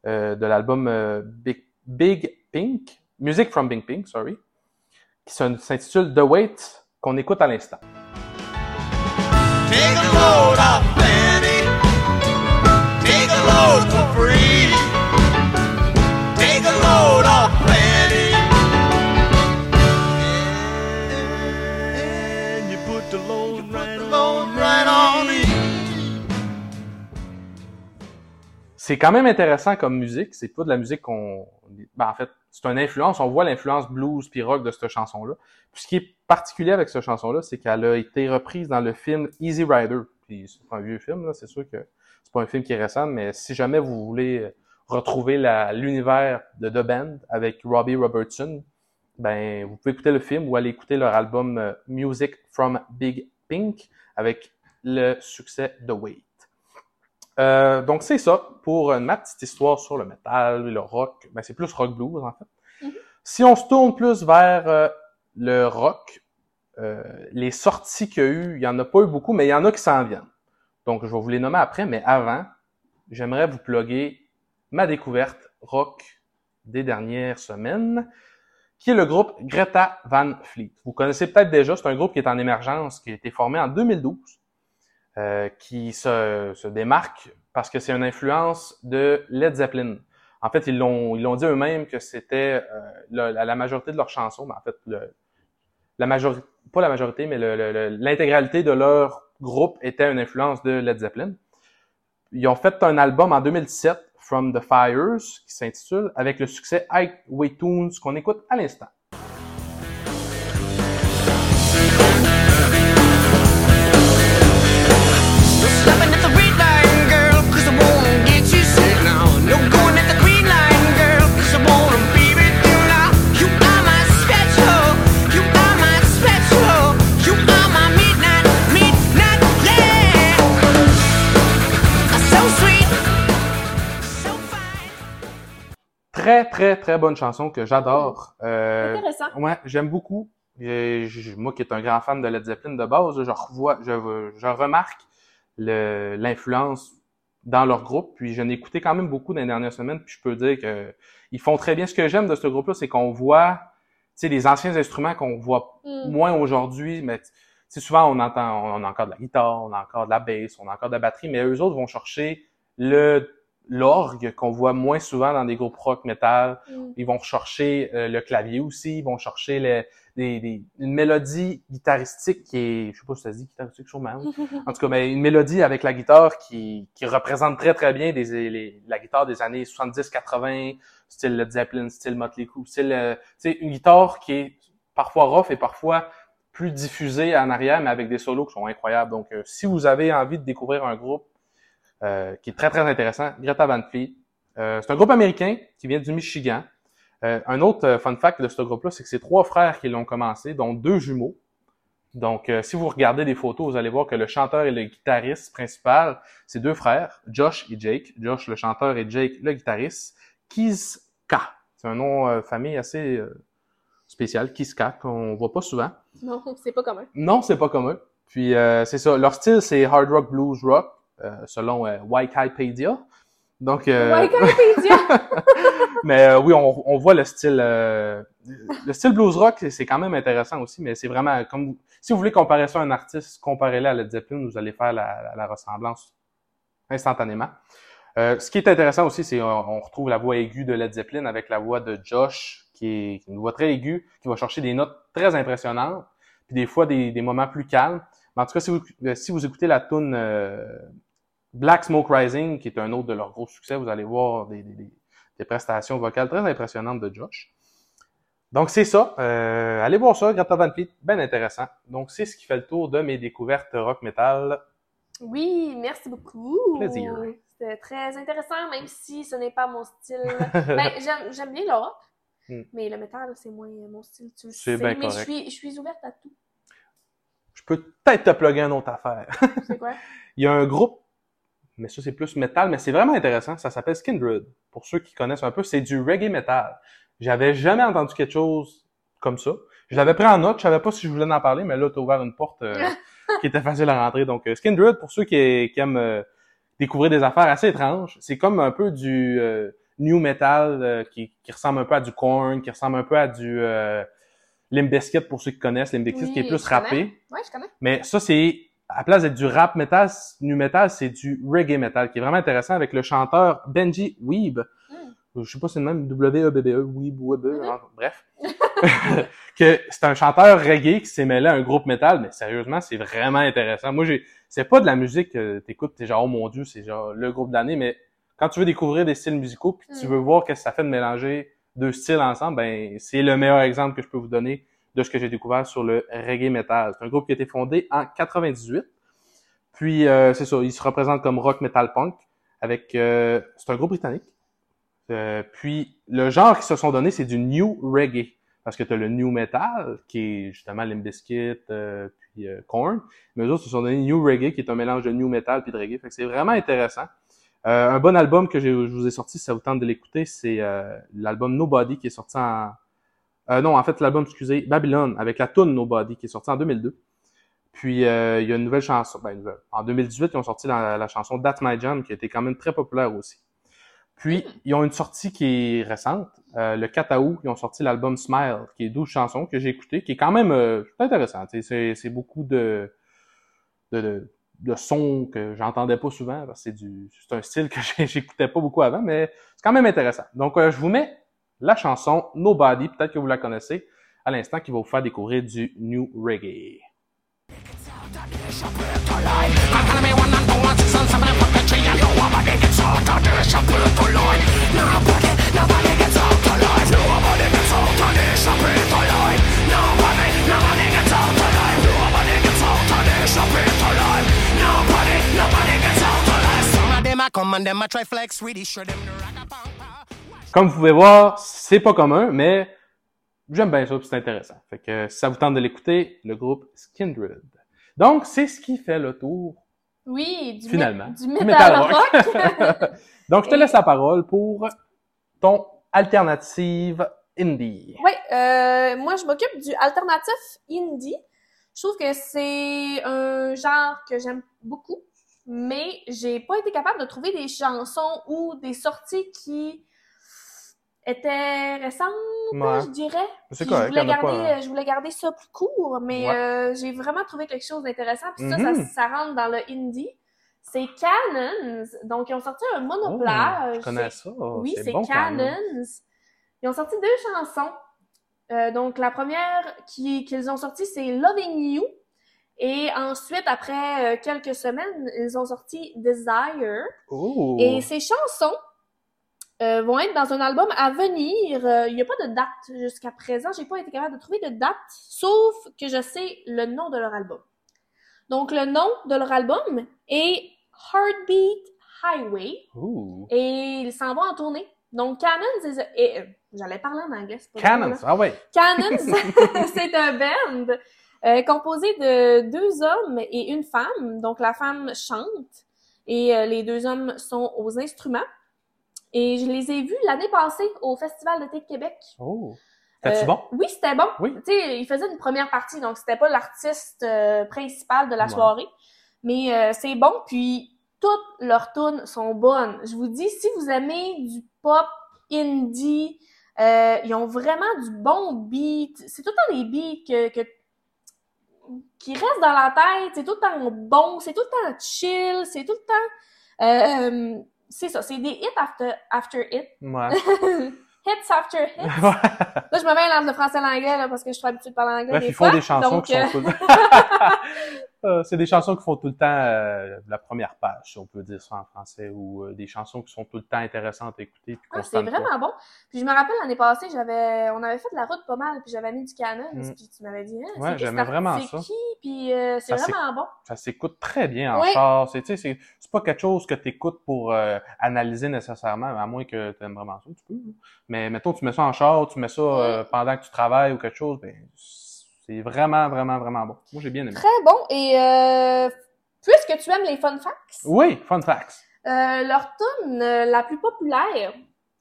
euh, de l'album euh, Big, Big Pink, Music from Big Pink, sorry, qui s'in- s'intitule The Wait, qu'on écoute à l'instant. C'est quand même intéressant comme musique. C'est pas de la musique qu'on... Ben, en fait, c'est une influence. On voit l'influence blues puis rock de cette chanson-là. Puis ce qui est particulier avec cette chanson-là, c'est qu'elle a été reprise dans le film Easy Rider. Puis c'est un vieux film, là. C'est sûr que c'est pas un film qui est récent, mais si jamais vous voulez retrouver l'univers de The Band avec Robbie Robertson, ben vous pouvez écouter le film ou aller écouter leur album euh, Music from Big Pink avec le succès The Wait. Euh, donc c'est ça pour euh, ma petite histoire sur le metal, le rock. Ben, c'est plus rock blues en fait. Si on se tourne plus vers euh, le rock, euh, les sorties qu'il y a eu, il y en a pas eu beaucoup, mais il y en a qui s'en viennent. Donc je vais vous les nommer après, mais avant, j'aimerais vous plugger ma découverte rock des dernières semaines, qui est le groupe Greta Van Fleet. Vous connaissez peut-être déjà, c'est un groupe qui est en émergence, qui a été formé en 2012, euh, qui se, se démarque parce que c'est une influence de Led Zeppelin. En fait, ils l'ont ils l'ont dit eux-mêmes que c'était euh, la, la- majorité de leurs chansons, mais en fait, le, la majorité, pas la majorité, mais le- le- l'intégralité de leur groupe était une influence de Led Zeppelin. Ils ont fait un album en 2017, From the Fires, qui s'intitule, avec le succès Highway Tunes, qu'on écoute à l'instant. Très, très, très bonne chanson que j'adore. Euh, Intéressant. Ouais, j'aime beaucoup. Et moi qui est un grand fan de Led Zeppelin de base, je revois, je, je remarque l'influence dans leur groupe. Puis j'en ai écouté quand même beaucoup dans les dernières semaines. Puis je peux dire que ils font très bien. Ce que j'aime de ce groupe-là, c'est qu'on voit, tu sais, les anciens instruments qu'on voit Mm. moins aujourd'hui, mais tu sais, souvent on entend, on a encore de la guitare, on a encore de la bass, on a encore de la batterie, mais eux autres vont chercher le l'orgue qu'on voit moins souvent dans des groupes rock metal. Mm. Ils vont chercher euh, le clavier aussi, ils vont chercher le- des, des- une mélodie guitaristique qui est, je sais pas si ça se dit guitaristique sûrement. oui. (laughs) En tout cas, mais une mélodie avec la guitare qui, qui représente très très bien des, les- la guitare des années 70-80, style Led Zeppelin, style Motley Crue, style, euh, tu sais, une guitare qui est parfois rough et parfois plus diffusée en arrière, mais avec des solos qui sont incroyables. Donc, euh, si vous avez envie de découvrir un groupe euh, qui est très très intéressant, Greta Van Fleet, euh, c'est un groupe américain qui vient du Michigan. Euh, un autre euh, fun fact de ce groupe-là, c'est que c'est trois frères qui l'ont commencé, dont deux jumeaux. Donc, euh, si vous regardez des photos, vous allez voir que le chanteur et le guitariste principal, c'est deux frères, Josh et Jake. Josh, le chanteur, et Jake, le guitariste. Kizka. C'est un nom euh, famille assez euh, spécial, Kizka, qu'on voit pas souvent. Non, (laughs) c'est pas commun. Non, c'est pas commun. Puis euh, c'est ça. Leur style, c'est hard rock, blues rock, selon euh, Wikipedia. Donc, euh, Wikipédia! (laughs) mais euh, oui, on, on voit le style, euh, le style blues rock, c'est- quand même intéressant aussi. Mais c'est vraiment comme vous- si vous voulez comparer ça à un artiste, comparez-le à Led Zeppelin, vous allez faire la, la- la ressemblance instantanément. Euh, ce qui est intéressant aussi, c'est on, on retrouve la voix aiguë de Led Zeppelin avec la voix de Josh, qui est une voix très aiguë, qui va chercher des notes très impressionnantes, puis des fois des, des moments plus calmes. Mais en tout cas, si vous, euh, si vous écoutez la tune euh, Black Smoke Rising, qui est un autre de leurs gros succès, vous allez voir des, des, prestations vocales très impressionnantes de Josh. Donc c'est ça. Euh, allez voir ça, Greta Van Fleet, bien intéressant. Donc c'est ce qui fait le tour de mes découvertes rock metal. Oui, merci beaucoup. Plaisir. C'était très intéressant, même si ce n'est pas mon style. (laughs) ben, j'aime, bien le rock, Hmm. mais le métal, c'est moins mon style, tu le C'est sais. mais je suis, je suis ouverte à tout. Je peux peut-être te plugger une autre affaire. C'est quoi? (laughs) Il y a un groupe, mais ça c'est plus metal, mais c'est vraiment intéressant. Ça s'appelle Skindred. Pour ceux qui connaissent un peu, c'est du reggae metal. J'avais jamais entendu quelque chose comme ça. Je l'avais pris en note, je savais pas si je voulais en parler, mais là, tu ouvert une porte euh, (laughs) qui était facile à rentrer. Donc, euh, Skindred, pour ceux qui, qui aiment euh, découvrir des affaires assez étranges, c'est comme un peu du euh, new metal qui, qui ressemble un peu à du Korn, qui ressemble un peu à du Limp Bizkit, pour ceux qui connaissent. Limp Bizkit Oui, qui est plus rappé. Ouais, je connais. Mais ça, c'est, à la place d'être du rap metal, nu metal, c'est du reggae metal, qui est vraiment intéressant avec le chanteur Benji Weeb. Je sais pas si c'est le même W-E-B-B-E, Weeb, Weeb, Mhm. hein, bref. (laughs) que c'est un chanteur reggae qui s'est mêlé à un groupe metal, mais sérieusement, c'est vraiment intéressant. Moi, j'ai, c'est pas de la musique que t'écoutes, t'es genre, oh mon dieu, c'est genre le groupe d'année, mais quand tu veux découvrir des styles musicaux, puis tu Mm. veux voir qu'est-ce que ça fait de mélanger deux styles ensemble, ben c'est le meilleur exemple que je peux vous donner de ce que j'ai découvert sur le reggae metal. C'est un groupe qui a été fondé en 98. Puis euh, c'est ça, il se représente comme rock metal punk avec euh, c'est un groupe britannique. Euh, puis le genre qu'ils se sont donné, c'est du new reggae parce que tu as le new metal qui est justement euh, puis Korn, mais eux autres se sont donné new reggae qui est un mélange de new metal puis de reggae. Fait que c'est vraiment intéressant. Un bon album que je vous ai sorti, si ça vous tente de l'écouter, c'est l'album Nobody qui est sorti en euh, non, en fait, l'album, excusez, Babylon, avec la tune Nobody, qui est sorti en 2002. Puis, euh, il y a une nouvelle chanson. Ben, une nouvelle. En 2018, ils ont sorti la, chanson That's My Jam, qui a été quand même très populaire aussi. Puis, ils ont une sortie qui est récente. Euh, le 4 août, ils ont sorti l'album Smile, qui est 12 chansons que j'ai écouté, qui est quand même euh, intéressant. C'est, beaucoup de, de, de, sons que j'entendais pas souvent, parce que c'est un style que (laughs) j'écoutais pas beaucoup avant, mais c'est quand même intéressant. Donc, euh, je vous mets la chanson Nobody, peut-être que vous la connaissez, à l'instant, qui va vous faire découvrir du new reggae. Comme vous pouvez voir, c'est pas commun, mais j'aime bien ça, c'est intéressant. Fait que si ça vous tente de l'écouter, le groupe Skindred. Donc, c'est ce qui fait le tour, Oui, du, finalement. du metal rock. (laughs) Donc, je te Et- laisse la parole pour ton alternative indie. Oui, euh, moi je m'occupe du alternatif indie. Je trouve que c'est un genre que j'aime beaucoup, mais j'ai pas été capable de trouver des chansons ou des sorties qui étaient récentes, Ouais. je dirais. C'est je correct, voulais garder, pas, je voulais garder ça plus court, mais Ouais. euh, j'ai vraiment trouvé quelque chose d'intéressant. Puis ça, ça, ça rentre dans le indie. C'est Cannons, donc ils ont sorti un monoplage. Oh, je connais ça. oui, c'est bon, Canon. Cannons. Ils ont sorti deux chansons. Euh, donc, la première qui- qu'ils ont sortie, c'est Loving You. Et ensuite, après euh, quelques semaines, ils ont sorti Desire. Et ces chansons euh, vont être dans un album à venir. Euh, Il n'y a pas de date jusqu'à présent. J'ai pas été capable de trouver de date, sauf que je sais le nom de leur album. Donc, le nom de leur album est Heartbeat Highway. Ooh. Et ils s'en vont en tournée. Donc, Cannons, is a- et, euh, j'allais parler en anglais, pas Cannons, là. ah ouais. Cannons, (laughs) (laughs) c'est un band euh, composé de deux hommes et une femme. Donc, la femme chante et euh, les deux hommes sont aux instruments. Et je les ai vus l'année passée au Festival d'été de Québec. Oh. Euh, bon? Oui, c'était bon. Oui. Tu sais, ils faisaient une première partie, donc c'était pas l'artiste euh, principal de la Ouais. soirée. Mais euh, c'est bon, puis toutes leurs tunes sont bonnes. Je vous dis, si vous aimez du pop, indie, ils ont vraiment du bon beat. C'est tout le temps des beats que, que- qui restent dans la tête. C'est tout le temps bon, c'est tout le temps chill, c'est tout le temps... euh, c'est ça, c'est des hits after, after (laughs) (laughs) hits. Ouais. hits after hits. Là, je me mets entre le français et l'anglais, là, parce que je suis habituée de parler anglais Bref, des ils font fois. des chansons donc, qui euh, sont tout le Euh, c'est des chansons qui font tout le temps euh, la première page, si on peut dire ça en français, ou euh, des chansons qui sont tout le temps intéressantes à écouter. Puis ah, c'est vraiment bon. Puis je me rappelle l'année passée, j'avais, on avait fait de la route pas mal, puis j'avais mis du canon, Mm. puis tu m'avais dit, hein, Ouais, j'aimais vraiment ça. C'est qui? Puis c'est vraiment bon. Ça s'écoute très bien en Oui. char. C'est, pas quelque chose que tu écoutes pour analyser nécessairement, à moins que tu aimes vraiment ça, tu peux. là. Mais mettons, tu mets ça en char, tu mets ça pendant que tu travailles ou quelque chose, ben c'est vraiment, vraiment, vraiment bon. Moi, j'ai bien aimé. Très bon. Et euh, puisque tu aimes les fun facts, Oui, fun facts. euh, leur tune euh, la plus populaire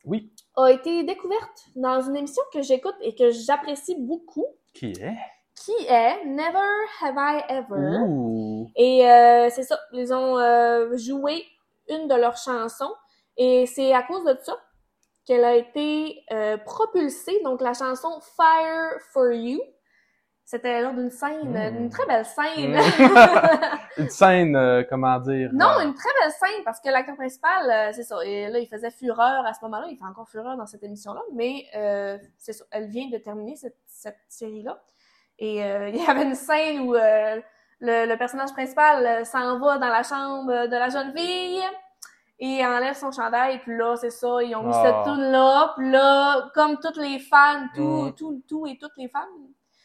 Oui. a été découverte dans une émission que j'écoute et que j'apprécie beaucoup, Qui est? qui est Never Have I Ever. Et euh, c'est ça, ils ont joué une de leurs chansons et c'est à cause de ça qu'elle a été propulsée. Donc la chanson Fire for You, c'était lors d'une scène, Mm. d'une très belle scène. (laughs) Une scène, euh, comment dire? non, euh, une très belle scène parce que l'acteur principal, euh, c'est ça. Et là, il faisait fureur à ce moment-là. Il fait encore fureur dans cette émission-là, mais euh, c'est ça. Elle vient de terminer cette, cette série-là. Et euh, (laughs) il y avait une scène où euh, le, le personnage principal s'en va dans la chambre de la jeune fille et enlève son chandail, puis là, c'est ça, ils ont mis Ah. cette tune là puis là, comme toutes les fans, tout, Mm. tout, tout et toutes les fans,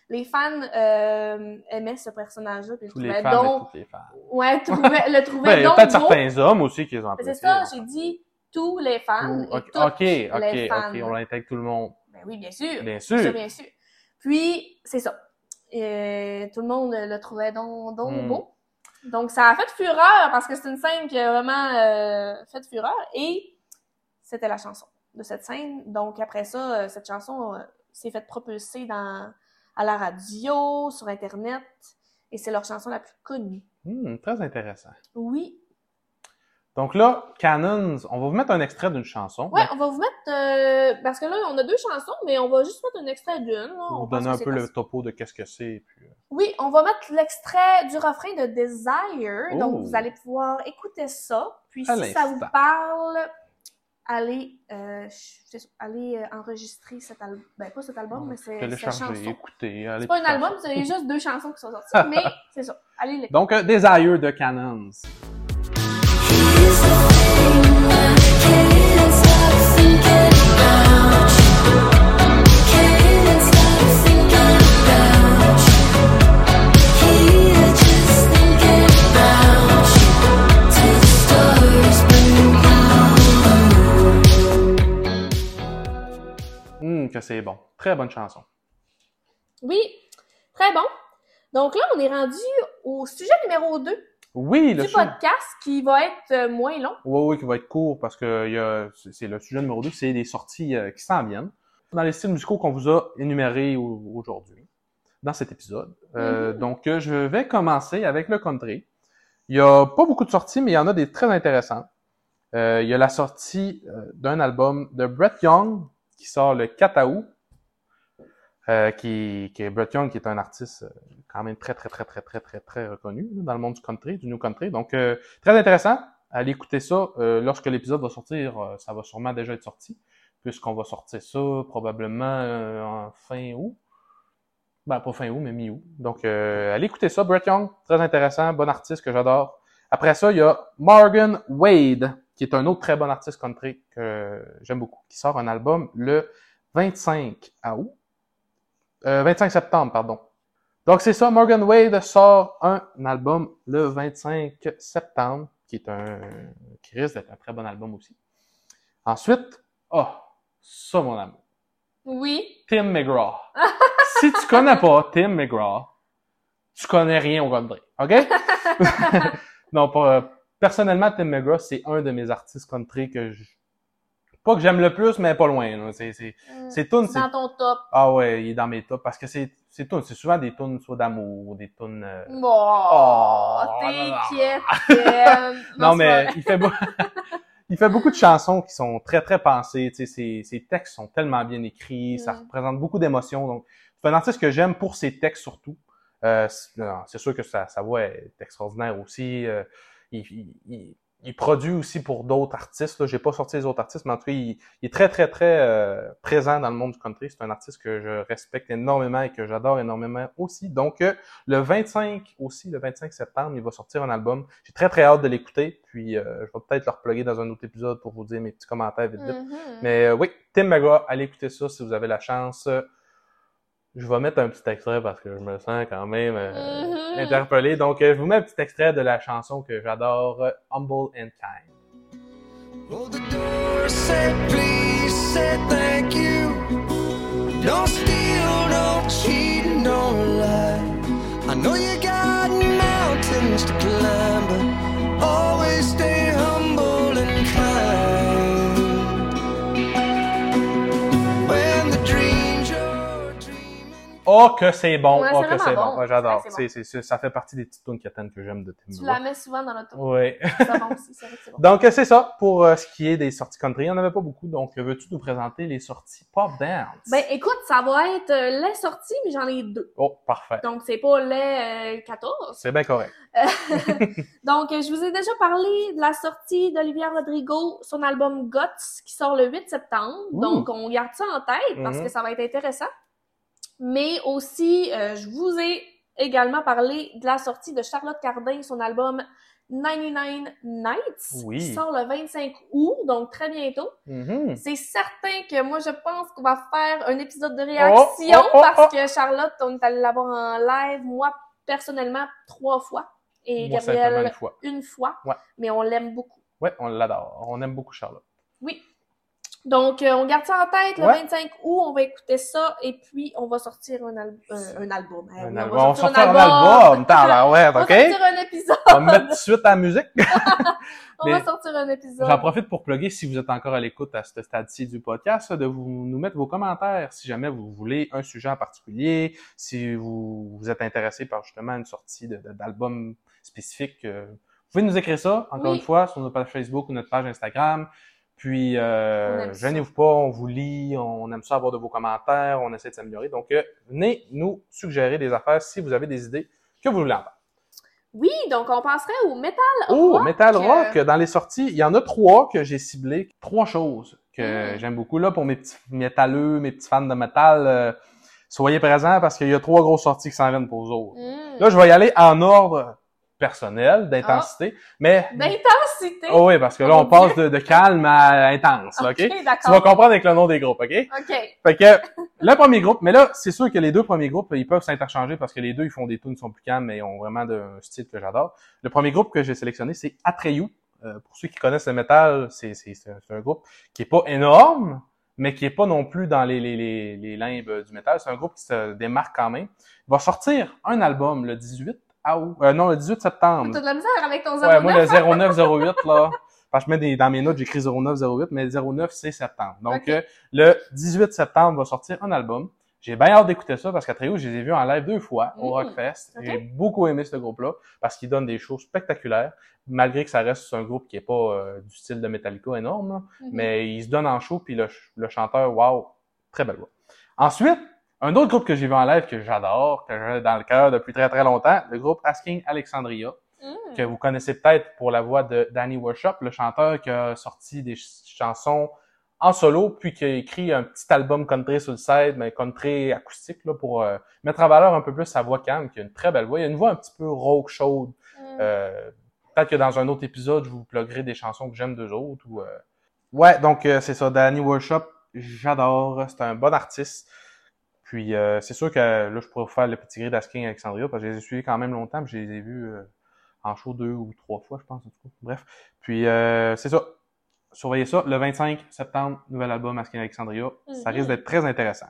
les fans euh, aimaient ce personnage-là, puis le Tous les fans donc, toutes les fans. ouais, le trouvaient Ben, il y a donc peut-être certains hommes aussi qui les ont C'est ça, j'ai dit tous les fans Ouh, et Ok, toutes ok, les ok, fans. ok, on l'intègre tout le monde. Ben oui, bien sûr. Bien sûr. bien sûr. Puis, c'est ça. Et tout le monde le trouvait donc, donc Mm. beau. Donc, ça a fait fureur parce que c'est une scène qui a vraiment euh, fait fureur. Et c'était la chanson de cette scène. Donc, après ça, euh, cette chanson euh, s'est faite propulser dans, à la radio, sur Internet. Et c'est leur chanson la plus connue. Hmm, très intéressant. Oui. Donc là, Cannons, on va vous mettre un extrait d'une chanson. Ouais, on va vous mettre... euh, parce que là, on a deux chansons, mais on va juste mettre un extrait d'une. On vous donner un peu le topo de qu'est-ce que c'est. Puis, euh, Oui, on va mettre l'extrait du refrain de Desire. Donc, Oh. vous allez pouvoir écouter ça. Puis, À si ça vous parle, allez, euh, allez euh, enregistrer cet album. Ben, pas cet album, mais c'est cette chanson. écouter, C'est pas un album, c'est juste deux chansons qui sont sorties, mais (laughs) c'est ça. Allez les. Donc, euh, Desire de Cannons. Que c'est bon. Très bonne chanson. Oui, très bon. Donc là, on est rendu au sujet numéro 2 Oui, le du sujet. podcast qui va être euh, moins long. Oui, oui, qui va être court parce que c'est le sujet numéro 2, c'est des sorties euh, qui s'en viennent. Dans les styles musicaux qu'on vous a énumérés au- aujourd'hui, dans cet épisode. Euh, Mhm. Donc, je vais commencer avec le country. Il y a pas beaucoup de sorties, mais il y en a des très intéressantes. Euh, il y a la sortie d'un album de Brett Young qui sort le 4 août. Euh, qui, qui est Brett Young, qui est un artiste euh, quand même très, très, très, très, très, très, très reconnu dans le monde du country, du new country. Donc, euh, très intéressant. Allez écouter ça. Lorsque l'épisode va sortir, ça va sûrement déjà être sorti, puisqu'on va sortir ça probablement en fin août. Ben, pas fin août, mais mi-août. Donc, allez écouter ça. Brett Young, très intéressant, bon artiste que j'adore. Après ça, il y a Morgan Wade, qui est un autre très bon artiste country que j'aime beaucoup, qui sort un album le 25 août. Euh, 25 septembre, pardon. Donc c'est ça, Morgan Wade sort un album le 25 septembre, qui est un qui risque d'être un très bon album aussi. Ensuite, oh, ça mon amour, Oui. Tim McGraw. si tu connais pas Tim McGraw, tu connais rien au country, ok? (laughs) non, pas euh, personnellement Tim McGraw, c'est un de mes artistes country que je pas que j'aime le plus, mais pas loin. C'est c'est c'est c'est dans ton top. ah ouais, il est dans mes tops parce que c'est c'est tunes, c'est souvent des tunes soit d'amour, des tunes euh, Oh, t'inquiète. euh, Non c'est mais il fait beau- (laughs) il fait beaucoup de chansons qui sont très très pensées, tu sais ses, ses textes sont tellement bien écrits, ça Mm. représente beaucoup d'émotions donc c'est un artiste que j'aime pour ses textes surtout. Euh, c'est non, c'est sûr que sa, sa voix est extraordinaire aussi. euh, il, il- il- produit aussi pour d'autres artistes. J'ai pas sorti les autres artistes, mais en tout cas, il, il est très, très, très euh, présent dans le monde du country. C'est un artiste que je respecte énormément et que j'adore énormément aussi. Donc, euh, le 25 aussi, le 25 septembre, il va sortir un album. J'ai très, très hâte de l'écouter. Puis, euh, je vais peut-être le reploguer dans un autre épisode pour vous dire mes petits commentaires vite, vite. Mhm. Mais euh, oui, Tim McGraw, allez écouter ça si vous avez la chance. Je vais mettre un petit extrait parce que je me sens quand même euh, Mhm. interpellé. Donc, euh, je vous mets un petit extrait de la chanson que j'adore, euh, Humble and Kind. Hold the door, say please, say thank you. Don't steal, don't cheat, and don't lie. I know you got mountains to climb, but always Oh, que c'est bon! Ouais, oh, que c'est bon! bon. Ouais, j'adore. C'est ça fait partie des petites tunes quétaines que j'aime de Tim Tu la mets souvent dans l'auto. Oui. C'est bon aussi, c'est bon. Donc, c'est ça pour euh, ce qui est des sorties country. Il n'y en avait pas beaucoup. Donc, veux-tu nous présenter les sorties pop dance? Ben, écoute, ça va être euh, les sorties, mais j'en ai deux. oh, parfait. Donc, c'est pas les euh, 14. C'est bien correct. (laughs) Donc, je vous ai déjà parlé de la sortie d'Olivia Rodrigo, son album Guts, qui sort le 8 septembre. Ouh. Donc, on garde ça en tête parce Mhm. que ça va être intéressant. Mais aussi, euh, je vous ai également parlé de la sortie de Charlotte Cardin, son album 99 Nights, Oui. qui sort le 25 août, donc très bientôt. Mhm. C'est certain que moi, je pense qu'on va faire un épisode de réaction Oh, oh, oh, parce que Charlotte, on est allé la voir en live, moi, personnellement, trois fois. Et Moi, Gabriel, une fois. une fois. Ouais. Mais on l'aime beaucoup. Ouais, on l'adore. On aime beaucoup Charlotte. Oui. Donc, euh, on garde ça en tête. Le Ouais. 25 août, on va écouter ça et puis on va sortir un, al- un, un album. Un oui, album. On va sortir un album. On (laughs) va sortir un épisode. On va mettre tout de suite à la musique. (laughs) On Mais va sortir un épisode. J'en profite pour plugger, si vous êtes encore à l'écoute à ce stade-ci du podcast, de vous nous mettre vos commentaires si jamais vous voulez un sujet en particulier, si vous, vous êtes intéressé par justement une sortie d'album spécifique. euh, vous pouvez nous écrire ça, encore Oui. une fois, sur notre page Facebook ou notre page Instagram. Puis, euh, gênez-vous pas, on vous lit, on aime ça avoir de vos commentaires, on essaie de s'améliorer. Donc, euh, venez nous suggérer des affaires si vous avez des idées que vous voulez entendre. Oui, donc on passerait au metal Oh, rock. Metal euh, Rock, dans les sorties, il y en a trois que j'ai ciblées. Trois choses que Mm. j'aime beaucoup. Là, pour mes petits métalleux, mes petits fans de métal, euh, soyez présents parce qu'il y a trois grosses sorties qui s'en viennent pour vous autres. hmm, Là, je vais y aller en ordre personnel, d'intensité, mais... D'intensité? Oh oui, parce que là, on passe de, de calme à intense, là, OK? Ok, Tu vas comprendre avec le nom des groupes, OK? OK. Fait que le premier groupe, mais là, c'est sûr que les deux premiers groupes, ils peuvent s'interchanger parce que les deux, ils font des tunes sont plus calmes, mais ils ont vraiment de- un style que j'adore. Le premier groupe que j'ai sélectionné, c'est Atreyu. Euh, pour ceux qui connaissent le métal, c'est c'est- c'est un, c'est un groupe qui est pas énorme, mais qui est pas non plus dans les, les, les, les limbes du métal. C'est un groupe qui se démarque quand même. Il va sortir un album le 18 août, euh, non, le 18 septembre. T'as de la misère avec ton 09? Ouais, moi, le 0908, (laughs) là, parce que je mets des, dans mes notes, j'écris 0908, mais le 09, c'est septembre. Donc, euh, le 18 septembre va sortir un album. J'ai bien hâte d'écouter ça parce qu'à Trio, je les ai vus en live deux fois au Mm. Rockfest. J'ai beaucoup aimé ce groupe-là parce qu'il donne des choses spectaculaires, malgré que ça reste un groupe qui est pas euh, du style de Metallica énorme, là. Mhm. mais il se donne en show, puis le, le chanteur, wow, très belle voix. Ensuite, un autre groupe que j'ai vu en live que j'adore, que j'ai dans le cœur depuis très très longtemps, le groupe Asking Alexandria Hmm. que vous connaissez peut-être pour la voix de Danny Worship, le chanteur qui a sorti des ch- chansons en solo, puis qui a écrit un petit album country sur le side, mais country acoustique, là, pour euh, mettre en valeur un peu plus sa voix calme, qui a une très belle voix. Il a une voix un petit peu rauque, chaude. Hmm. Euh, peut-être que dans un autre épisode, je vous pluguerai des chansons que j'aime d'eux autres. Ou, euh, Ouais, donc euh, c'est ça, Danny Worship, j'adore, c'est un bon artiste. Puis euh, c'est sûr que là, je pourrais vous faire le petit gris d'Asking Alexandria, parce que je les ai suivis quand même longtemps, puis je les ai vus euh, en show deux ou trois fois, je pense, en tout cas. Bref. Puis euh, c'est ça. Surveillez ça. Le 25 septembre, nouvel album Asking Alexandria. Ça Mhm. risque d'être très intéressant.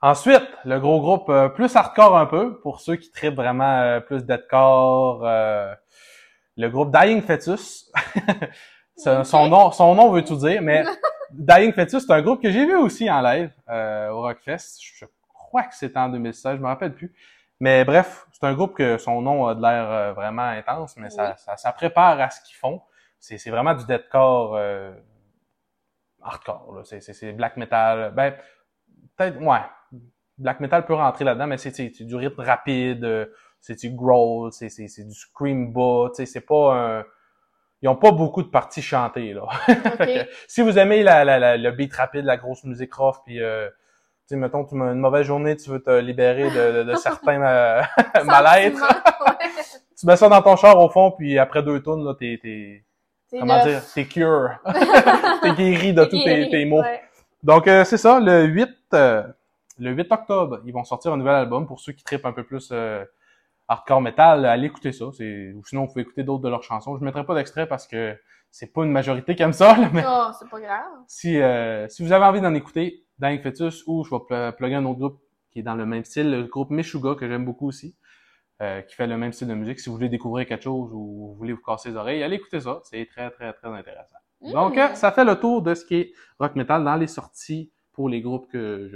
Ensuite, le gros groupe euh, plus hardcore un peu, pour ceux qui traitent vraiment euh, plus deathcore, euh, le groupe Dying Fetus. (laughs) Son, nom, son nom veut tout dire, mais (laughs) Dying Fetus, c'est un groupe que j'ai vu aussi en live euh, au Rockfest. Je crois que c'était en 2016, je me rappelle plus. Mais bref, c'est un groupe que son nom a de l'air euh, vraiment intense, mais ça, Oui. ça, ça prépare à ce qu'ils font. C'est vraiment du deathcore euh, hardcore. C'est- black metal. Ben, peut-être, ouais. Black metal peut rentrer là-dedans, mais c'est du rythme rapide, euh, c'est du growl, c'est du scream bas, c'est pas un... Ils ont pas beaucoup de parties chantées, là. (laughs) Que, si vous aimez la, la, la- le beat rapide, la grosse musique rough, puis euh, tu sais, mettons, tu as une mauvaise journée, tu veux te libérer de, de, de (laughs) certains euh, (laughs) mal-être, tu mets ça dans ton char au fond, puis après deux tours, là, t'es, t'es, comment neuf. dire, t'es cure. t'es guéri de tous tes, tes maux. ouais. Donc, euh, c'est ça, le 8, euh, le 8 octobre, ils vont sortir un nouvel album. Pour ceux qui trippent un peu plus euh, hardcore metal, allez écouter ça. C'est... Ou sinon, vous pouvez écouter d'autres de leurs chansons. Je mettrai pas d'extrait parce que c'est pas une majorité qui aime ça, là, mais Oh, c'est pas grave. si, euh, si vous avez envie d'en écouter, Dying Fetus, ou je vais pl- plugger un autre groupe qui est dans le même style, le groupe Meshuga, que j'aime beaucoup aussi, euh, qui fait le même style de musique. Si vous voulez découvrir quelque chose ou vous voulez vous casser les oreilles, allez écouter ça. C'est très, très, très intéressant. Donc, Mm. euh, ça fait le tour de ce qui est rock metal dans les sorties pour les groupes que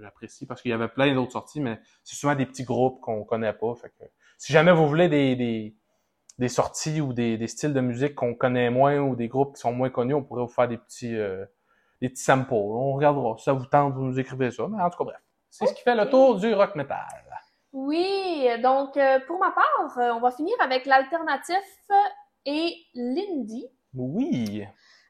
j'apprécie parce qu'il y avait plein d'autres sorties, mais c'est souvent des petits groupes qu'on connaît pas. Fait que si jamais vous voulez des, des, des sorties ou des, des styles de musique qu'on connaît moins ou des groupes qui sont moins connus, on pourrait vous faire des petits euh, des petits samples. On regardera. Si ça vous tente, vous nous écrivez ça. Mais en tout cas, bref. C'est ce qui fait le tour du rock metal. Oui, donc euh, pour ma part, euh, on va finir avec l'alternatif et l'indie. Oui.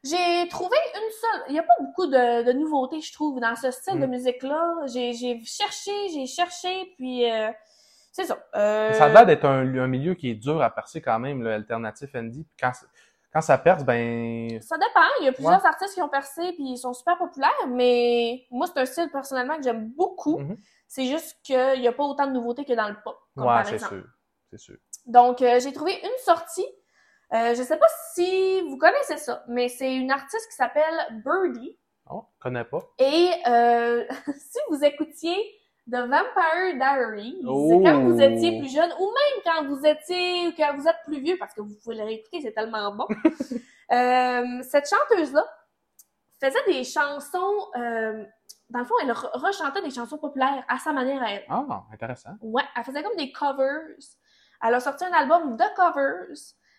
J'ai trouvé une seule. Il n'y a pas beaucoup de, de nouveautés, je trouve, dans ce style de Mm. musique-là. J'ai cherché, j'ai cherché, puis euh, c'est ça. Euh, Ça a l'air d'être un, un milieu qui est dur à percer quand même, l'alternatif indie. Puis Quand, quand ça perce, ben... Ça dépend. Il y a plusieurs Ouais. artistes qui ont percé puis ils sont super populaires, mais moi, c'est un style personnellement que j'aime beaucoup. Mhm. C'est juste qu'il n'y a pas autant de nouveautés que dans le pop, comme Ouais, par c'est exemple. sûr. C'est sûr. Donc, euh, j'ai trouvé une sortie. Euh, je sais pas si vous connaissez ça, mais c'est une artiste qui s'appelle Birdie. Oh, connais pas. Et euh, (laughs) si vous écoutiez The Vampire Diaries, Oh. quand vous étiez plus jeune, ou même quand vous étiez, ou quand vous êtes plus vieux, parce que vous pouvez le réécouter, c'est tellement bon. (laughs) euh, cette chanteuse-là faisait des chansons, euh, dans le fond, elle re- rechantait des chansons populaires à sa manière à elle. Ah, intéressant. Ouais, elle faisait comme des covers. Elle a sorti un album de covers,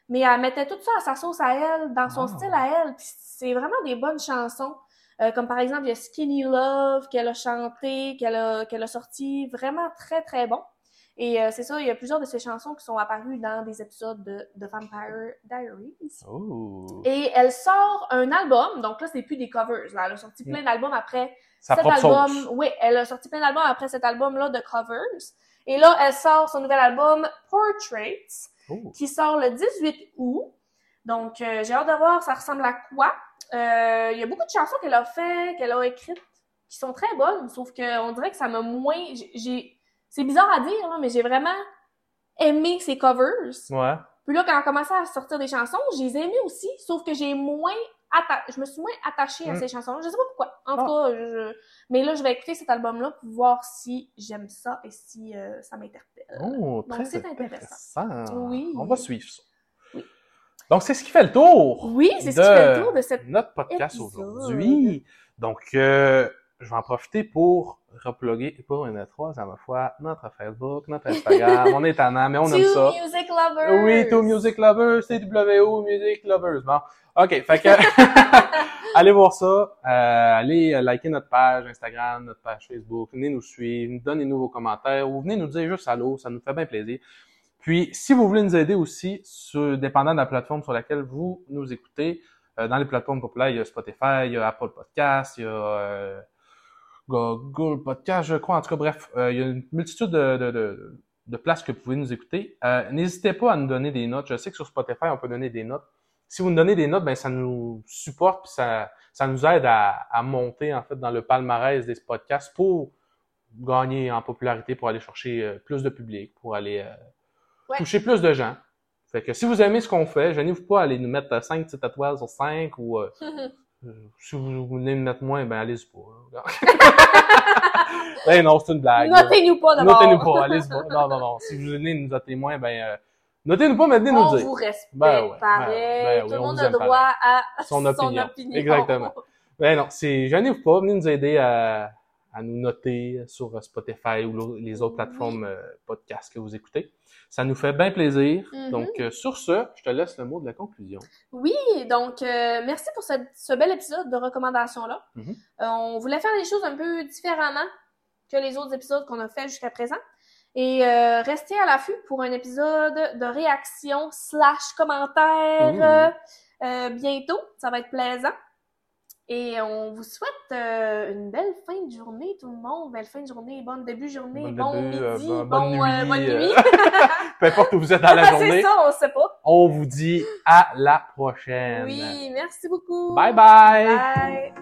mais elle mettait tout ça à sa sauce à elle, dans son Ah. style à elle. Puis c'est vraiment des bonnes chansons. Euh, comme par exemple, il y a Skinny Love qu'elle a chanté, qu'elle a, qu'elle a sorti. Vraiment très, très bon. Et euh, c'est ça, il y a plusieurs de ses chansons qui sont apparues dans des épisodes de, de Vampire Diaries. Oh. Et elle sort un album, donc là, c'est plus des covers. Là. Elle a sorti plein d'albums après Sa cet album, sauce. oui, elle a sorti plein d'albums après cet album-là de covers. Et là, elle sort son nouvel album Portraits, Oh. qui sort le 18 août. Donc, euh, j'ai hâte de voir ça ressemble à quoi. Euh, Il y a beaucoup de chansons qu'elle a fait, qu'elle a écrites, qui sont très bonnes, sauf que on dirait que ça m'a moins... j'ai- J'ai... C'est bizarre à dire, là, mais j'ai vraiment aimé ses covers. Ouais. Puis là, quand on commençait à sortir des chansons, je les ai aimées aussi, sauf que j'ai moins je me suis moins attachée à Mm. ces chansons. Je sais pas pourquoi. En tout cas, je... mais là, je vais écouter cet album-là pour voir si j'aime ça et si euh, ça m'interpelle. Oh, donc très c'est intéressant. intéressant. Oui. On va suivre ça. Oui. Donc, c'est ce qui fait le tour. Oui, c'est ce qui fait le tour de cette... Notre podcast aujourd'hui. Donc, euh, je vais en profiter pour reploguer pour une troisième fois notre Facebook, notre Instagram. on est tannant, mais on aime Two ça. Music Lovers! Oui, To Music Lovers, TWO Music Lovers. Bon, ok, fait que (laughs) allez voir ça, euh, allez euh, liker notre page Instagram, notre page Facebook, venez nous suivre, donnez-nous vos commentaires ou venez nous dire juste allô, ça nous fait bien plaisir. Puis, si vous voulez nous aider aussi, sur, dépendant de la plateforme sur laquelle vous nous écoutez, euh, dans les plateformes populaires, il y a Spotify, il y a Apple Podcast, il y a euh, Google Podcast, je crois. En tout cas, bref, euh, il y a une multitude de, de, de, de places que vous pouvez nous écouter. Euh, N'hésitez pas à nous donner des notes. Je sais que sur Spotify, on peut donner des notes. Si vous nous donnez des notes, ben ça nous supporte puis ça, ça nous aide à, à monter en fait dans le palmarès des podcasts pour gagner en popularité, pour aller chercher euh, plus de public, pour aller euh, Ouais. toucher plus de gens. Fait que si vous aimez ce qu'on fait, gênez-vous pas à aller nous mettre 5 petites étoiles sur 5 ou euh, (laughs) si vous voulez nous mettre moins, ben allez-y pas. là. ben non, c'est une blague. Notez-nous pas d'abord. Notez-nous pas, allez-y pas. Non, non, non. Si vous voulez nous noter moins, ben euh, notez-nous pas, mais venez nous On dire. vous respecte Ben ouais, pareil. ben- ben Tout le on monde vous a droit à Son opinion. opinion. Exactement. Ben non, c'est gênez-vous pas, venez nous aider à, à nous noter sur Spotify ou les autres plateformes euh, podcasts que vous écoutez. Ça nous fait bien plaisir. Mhm. Donc euh, sur ce, je te laisse le mot de la conclusion. Oui, donc euh, merci pour ce, ce bel épisode de recommandations-là. Mhm. Euh, on voulait faire les choses un peu différemment que les autres épisodes qu'on a fait jusqu'à présent. Et euh, restez à l'affût pour un épisode de réaction slash commentaire euh, euh, bientôt. Ça va être plaisant. Et on vous souhaite euh, une belle fin de journée, tout le monde. Belle fin de journée, bon début de journée, Bon bon, début, euh, midi, bon- bon, bonne euh, nuit, bonne euh, nuit. Peu importe où vous êtes dans la (laughs) C'est journée, ça, on sait pas. on vous dit à la prochaine. Oui, merci beaucoup. Bye bye. Bye.